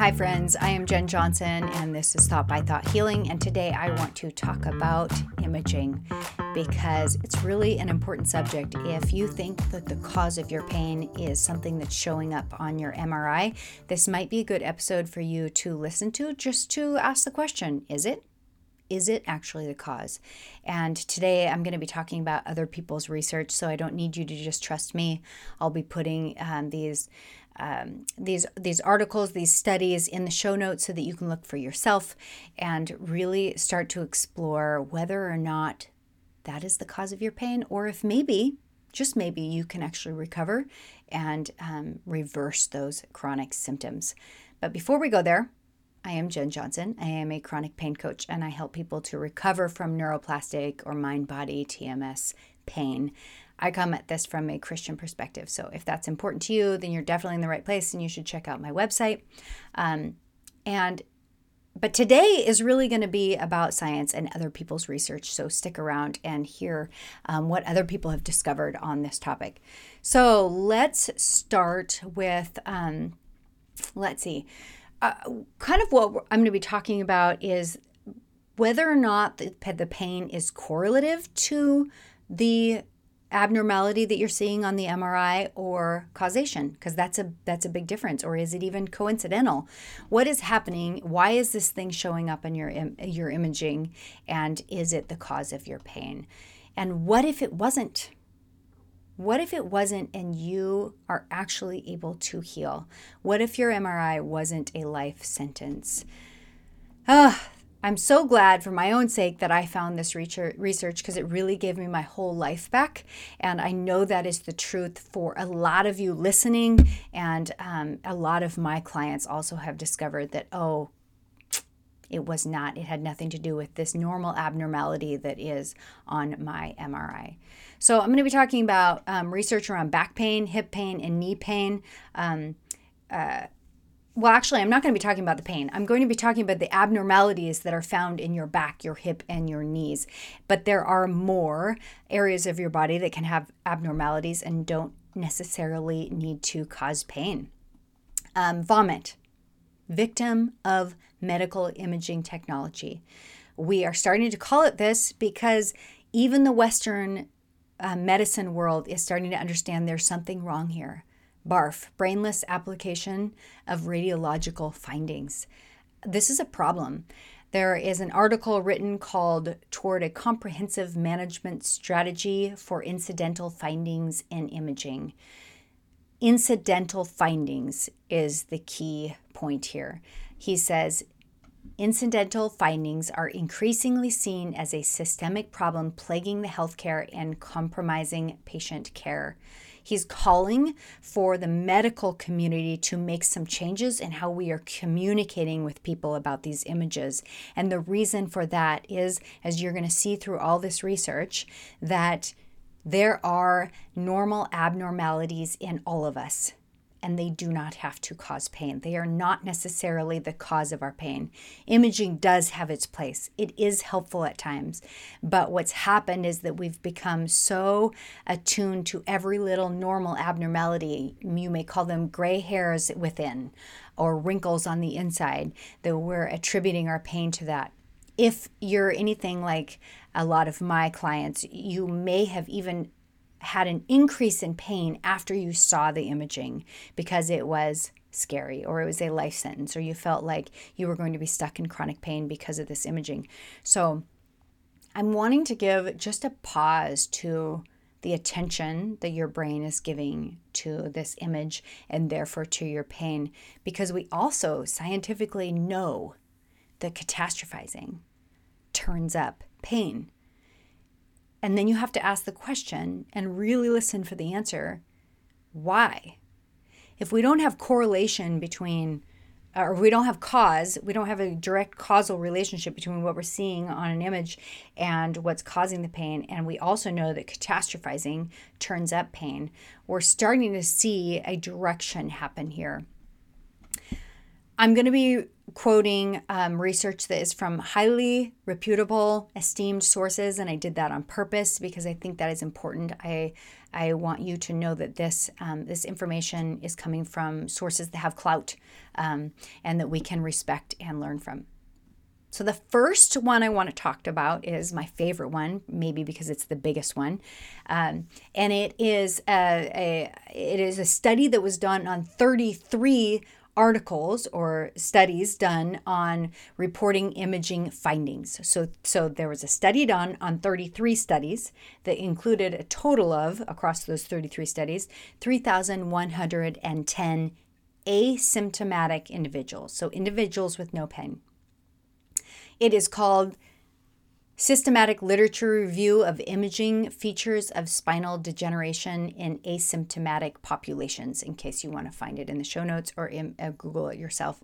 Hi, friends. I am Jen Johnson, and this is Thought by Thought Healing. And today I want to talk about imaging because it's really an important subject. If you think that the cause of your pain is something that's showing up on your MRI, this might be a good episode for you to listen to just to ask the question is it? Is it actually the cause? And today I'm going to be talking about other people's research, so I don't need you to just trust me. I'll be putting um, these um, these these articles, these studies in the show notes so that you can look for yourself and really start to explore whether or not that is the cause of your pain, or if maybe, just maybe, you can actually recover and um, reverse those chronic symptoms. But before we go there, I am Jen Johnson. I am a chronic pain coach and I help people to recover from neuroplastic or mind body TMS pain. I come at this from a Christian perspective. So if that's important to you, then you're definitely in the right place and you should check out my website. Um, and but today is really going to be about science and other people's research. So stick around and hear um, what other people have discovered on this topic. So let's start with, um, let's see, uh, kind of what I'm going to be talking about is whether or not the, the pain is correlative to the abnormality that you're seeing on the MRI or causation because that's a that's a big difference. Or is it even coincidental? What is happening? Why is this thing showing up in your your imaging? And is it the cause of your pain? And what if it wasn't what if it wasn't and you are actually able to heal what if your MRI wasn't a life sentence ah I'm so glad for my own sake that I found this research because it really gave me my whole life back. And I know that is the truth for a lot of you listening. And um, a lot of my clients also have discovered that, oh, it was not, it had nothing to do with this normal abnormality that is on my MRI. So I'm going to be talking about um, research around back pain, hip pain, and knee pain. Um, uh, well, actually, I'm not going to be talking about the pain. I'm going to be talking about the abnormalities that are found in your back, your hip, and your knees. But there are more areas of your body that can have abnormalities and don't necessarily need to cause pain. Um, vomit, victim of medical imaging technology. We are starting to call it this because even the Western uh, medicine world is starting to understand there's something wrong here. BARF, brainless application of radiological findings. This is a problem. There is an article written called Toward a Comprehensive Management Strategy for Incidental Findings in Imaging. Incidental findings is the key point here. He says incidental findings are increasingly seen as a systemic problem plaguing the healthcare and compromising patient care. He's calling for the medical community to make some changes in how we are communicating with people about these images. And the reason for that is, as you're going to see through all this research, that there are normal abnormalities in all of us and they do not have to cause pain. They are not necessarily the cause of our pain. Imaging does have its place, it is helpful at times. But what's happened is that we've become so attuned to every little normal abnormality. You may call them gray hairs within or wrinkles on the inside, that we're attributing our pain to that. If you're anything like a lot of my clients, you may have even had an increase in pain after you saw the imaging because it was scary or it was a life sentence or you felt like you were going to be stuck in chronic pain because of this imaging. So I'm wanting to give just a pause to the attention that your brain is giving to this image and therefore to your pain because we also scientifically know that catastrophizing turns up pain and then you have to ask the question and really listen for the answer why? If we don't have correlation between, uh, or we don't have cause, we don't have a direct causal relationship between what we're seeing on an image and what's causing the pain, and we also know that catastrophizing turns up pain, we're starting to see a direction happen here. I'm going to be quoting um, research that is from highly reputable, esteemed sources, and I did that on purpose because I think that is important. I I want you to know that this um, this information is coming from sources that have clout um, and that we can respect and learn from. So the first one I want to talk about is my favorite one, maybe because it's the biggest one, um, and it is a, a it is a study that was done on 33 articles or studies done on reporting imaging findings. So, so there was a study done on 33 studies that included a total of, across those 33 studies, 3,110 asymptomatic individuals. So, individuals with no pain. It is called Systematic literature review of imaging features of spinal degeneration in asymptomatic populations, in case you want to find it in the show notes or in, uh, Google it yourself.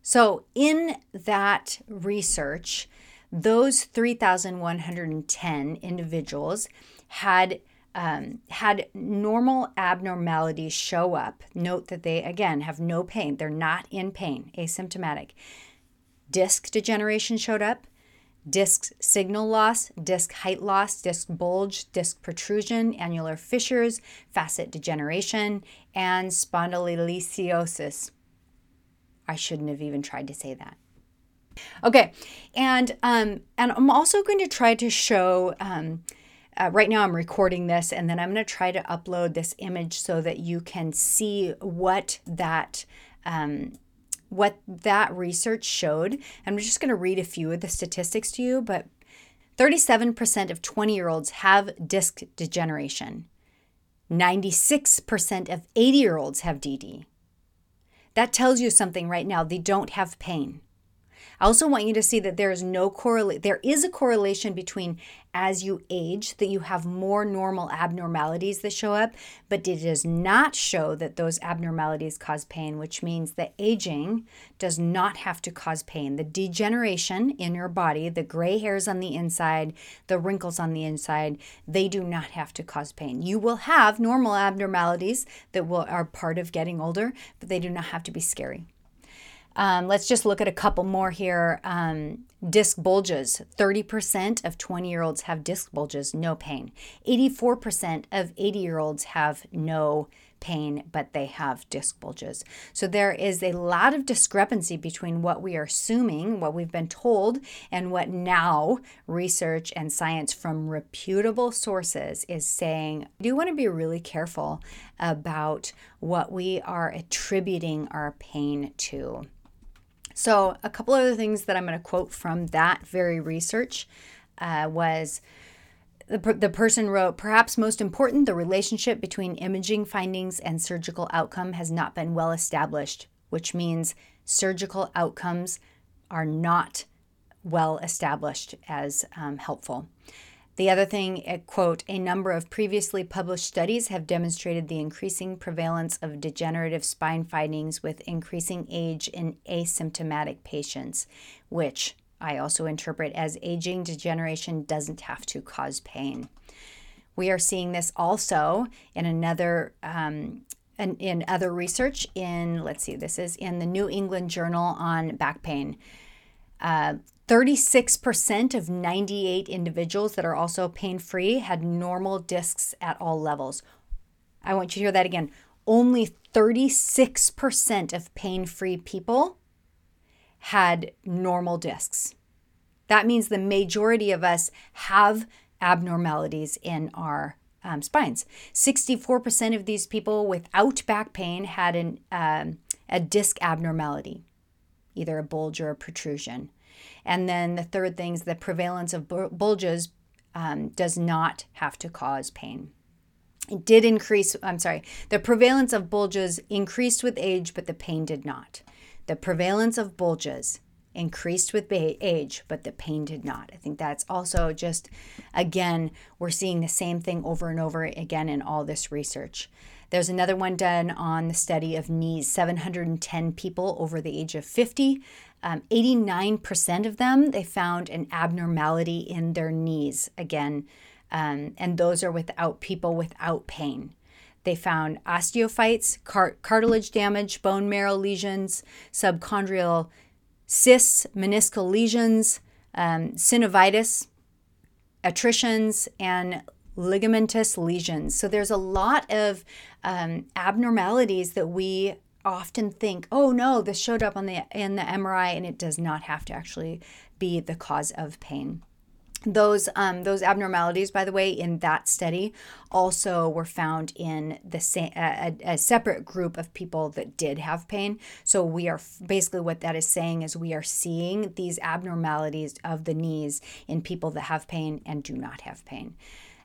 So, in that research, those 3,110 individuals had um, had normal abnormalities show up. Note that they, again, have no pain. They're not in pain, asymptomatic. Disc degeneration showed up disc signal loss, disc height loss, disc bulge, disc protrusion, annular fissures, facet degeneration, and spondylolisthesis. I shouldn't have even tried to say that. Okay, and um, and I'm also going to try to show. Um, uh, right now, I'm recording this, and then I'm going to try to upload this image so that you can see what that um, what that research showed. I'm just going to read a few of the statistics to you, but 37% of 20 year olds have disc degeneration. 96% of 80 year olds have DD. That tells you something right now. They don't have pain. I also want you to see that there is no correlation. There is a correlation between as you age that you have more normal abnormalities that show up, but it does not show that those abnormalities cause pain, which means that aging does not have to cause pain. The degeneration in your body, the gray hairs on the inside, the wrinkles on the inside, they do not have to cause pain. You will have normal abnormalities that will are part of getting older, but they do not have to be scary. Um, let's just look at a couple more here. Um, disc bulges 30% of 20 year olds have disc bulges, no pain. 84% of 80 year olds have no pain, but they have disc bulges. So there is a lot of discrepancy between what we are assuming, what we've been told, and what now research and science from reputable sources is saying. I do want to be really careful about what we are attributing our pain to. So, a couple other things that I'm going to quote from that very research uh, was the, the person wrote, perhaps most important, the relationship between imaging findings and surgical outcome has not been well established, which means surgical outcomes are not well established as um, helpful. The other thing, quote, a number of previously published studies have demonstrated the increasing prevalence of degenerative spine findings with increasing age in asymptomatic patients, which I also interpret as aging degeneration doesn't have to cause pain. We are seeing this also in another um, in, in other research in let's see this is in the New England Journal on back pain. Uh, 36% of 98 individuals that are also pain free had normal discs at all levels. I want you to hear that again. Only 36% of pain free people had normal discs. That means the majority of us have abnormalities in our um, spines. 64% of these people without back pain had an, um, a disc abnormality, either a bulge or a protrusion. And then the third thing is the prevalence of bulges um, does not have to cause pain. It did increase, I'm sorry, the prevalence of bulges increased with age, but the pain did not. The prevalence of bulges increased with age, but the pain did not. I think that's also just, again, we're seeing the same thing over and over again in all this research. There's another one done on the study of knees, 710 people over the age of 50. Um, 89% of them, they found an abnormality in their knees again, um, and those are without people without pain. They found osteophytes, car- cartilage damage, bone marrow lesions, subchondral cysts, meniscal lesions, um, synovitis, attritions, and ligamentous lesions. So there's a lot of um, abnormalities that we often think, oh no, this showed up on the in the MRI, and it does not have to actually be the cause of pain. Those um, those abnormalities, by the way, in that study, also were found in the same a, a separate group of people that did have pain. So we are basically what that is saying is we are seeing these abnormalities of the knees in people that have pain and do not have pain.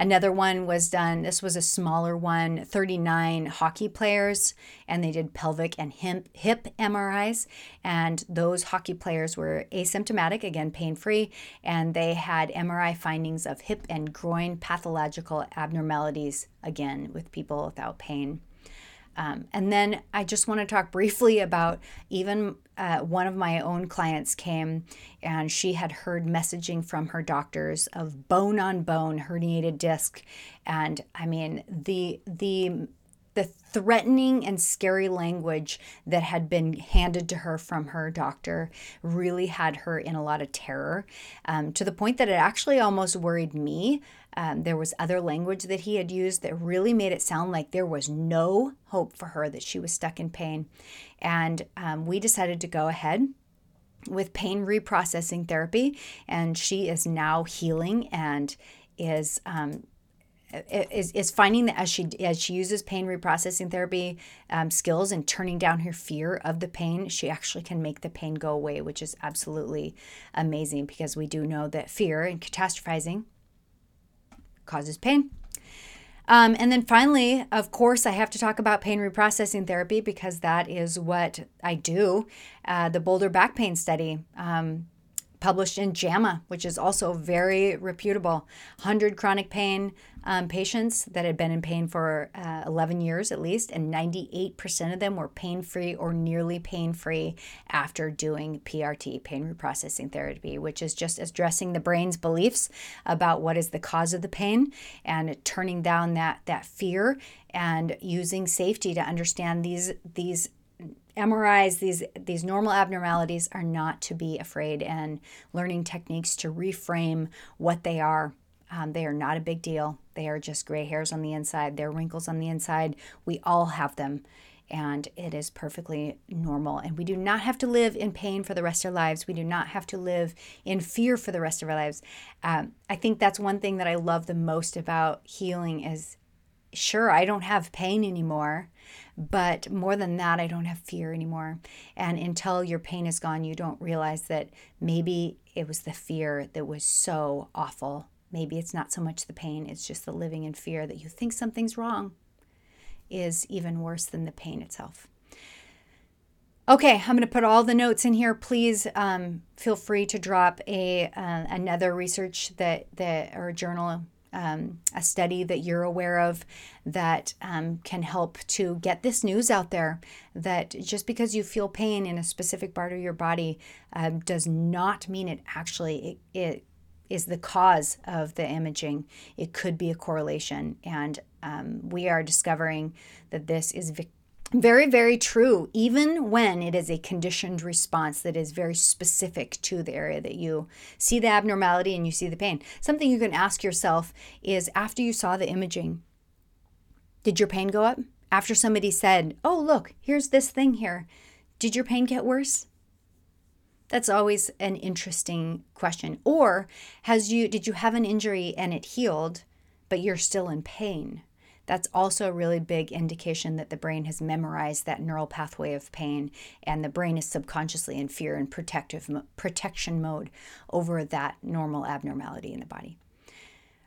Another one was done, this was a smaller one, 39 hockey players, and they did pelvic and hip, hip MRIs. And those hockey players were asymptomatic, again, pain free, and they had MRI findings of hip and groin pathological abnormalities, again, with people without pain. Um, and then I just want to talk briefly about even uh, one of my own clients came and she had heard messaging from her doctors of bone on bone herniated disc. And I mean, the, the, the threatening and scary language that had been handed to her from her doctor really had her in a lot of terror um, to the point that it actually almost worried me um, there was other language that he had used that really made it sound like there was no hope for her, that she was stuck in pain. And um, we decided to go ahead with pain reprocessing therapy, and she is now healing and is. Um, is, is finding that as she as she uses pain reprocessing therapy um, skills and turning down her fear of the pain, she actually can make the pain go away, which is absolutely amazing because we do know that fear and catastrophizing causes pain. Um, and then finally, of course, I have to talk about pain reprocessing therapy because that is what I do. Uh, the Boulder Back Pain Study. Um, published in JAMA, which is also very reputable. 100 chronic pain um, patients that had been in pain for uh, 11 years at least, and 98% of them were pain free or nearly pain free after doing PRT, pain reprocessing therapy, which is just addressing the brain's beliefs about what is the cause of the pain and turning down that, that fear and using safety to understand these, these MRIs, these these normal abnormalities are not to be afraid, and learning techniques to reframe what they are. Um, they are not a big deal. They are just gray hairs on the inside. They're wrinkles on the inside. We all have them, and it is perfectly normal. And we do not have to live in pain for the rest of our lives. We do not have to live in fear for the rest of our lives. Um, I think that's one thing that I love the most about healing is sure I don't have pain anymore, but more than that, I don't have fear anymore. And until your pain is gone, you don't realize that maybe it was the fear that was so awful. Maybe it's not so much the pain, it's just the living in fear that you think something's wrong is even worse than the pain itself. Okay, I'm going to put all the notes in here. Please um, feel free to drop a uh, another research that that or journal um, a study that you're aware of that um, can help to get this news out there that just because you feel pain in a specific part of your body um, does not mean it actually it, it is the cause of the imaging. It could be a correlation, and um, we are discovering that this is very, very true, even when it is a conditioned response that is very specific to the area that you see the abnormality and you see the pain. Something you can ask yourself is after you saw the imaging, did your pain go up? After somebody said, Oh, look, here's this thing here, did your pain get worse? That's always an interesting question. Or has you did you have an injury and it healed, but you're still in pain? That's also a really big indication that the brain has memorized that neural pathway of pain and the brain is subconsciously in fear and protective protection mode over that normal abnormality in the body.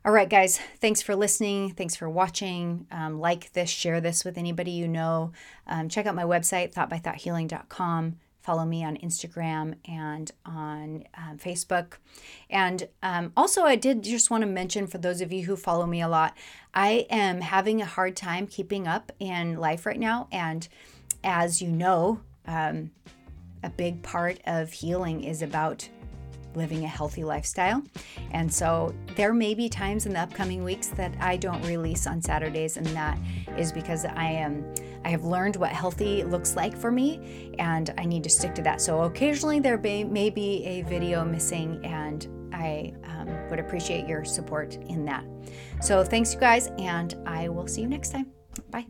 All right, guys, thanks for listening. Thanks for watching. Um, like this, share this with anybody you know. Um, check out my website, thoughtbythoughthealing.com follow me on Instagram and on um, Facebook. And um, also, I did just want to mention for those of you who follow me a lot, I am having a hard time keeping up in life right now. And as you know, um, a big part of healing is about living a healthy lifestyle. And so there may be times in the upcoming weeks that I don't release on Saturdays, and that is because I am I have learned what healthy looks like for me, and I need to stick to that. So occasionally there may, may be a video missing, and I um, would appreciate your support in that. So thanks, you guys, and I will see you next time. Bye.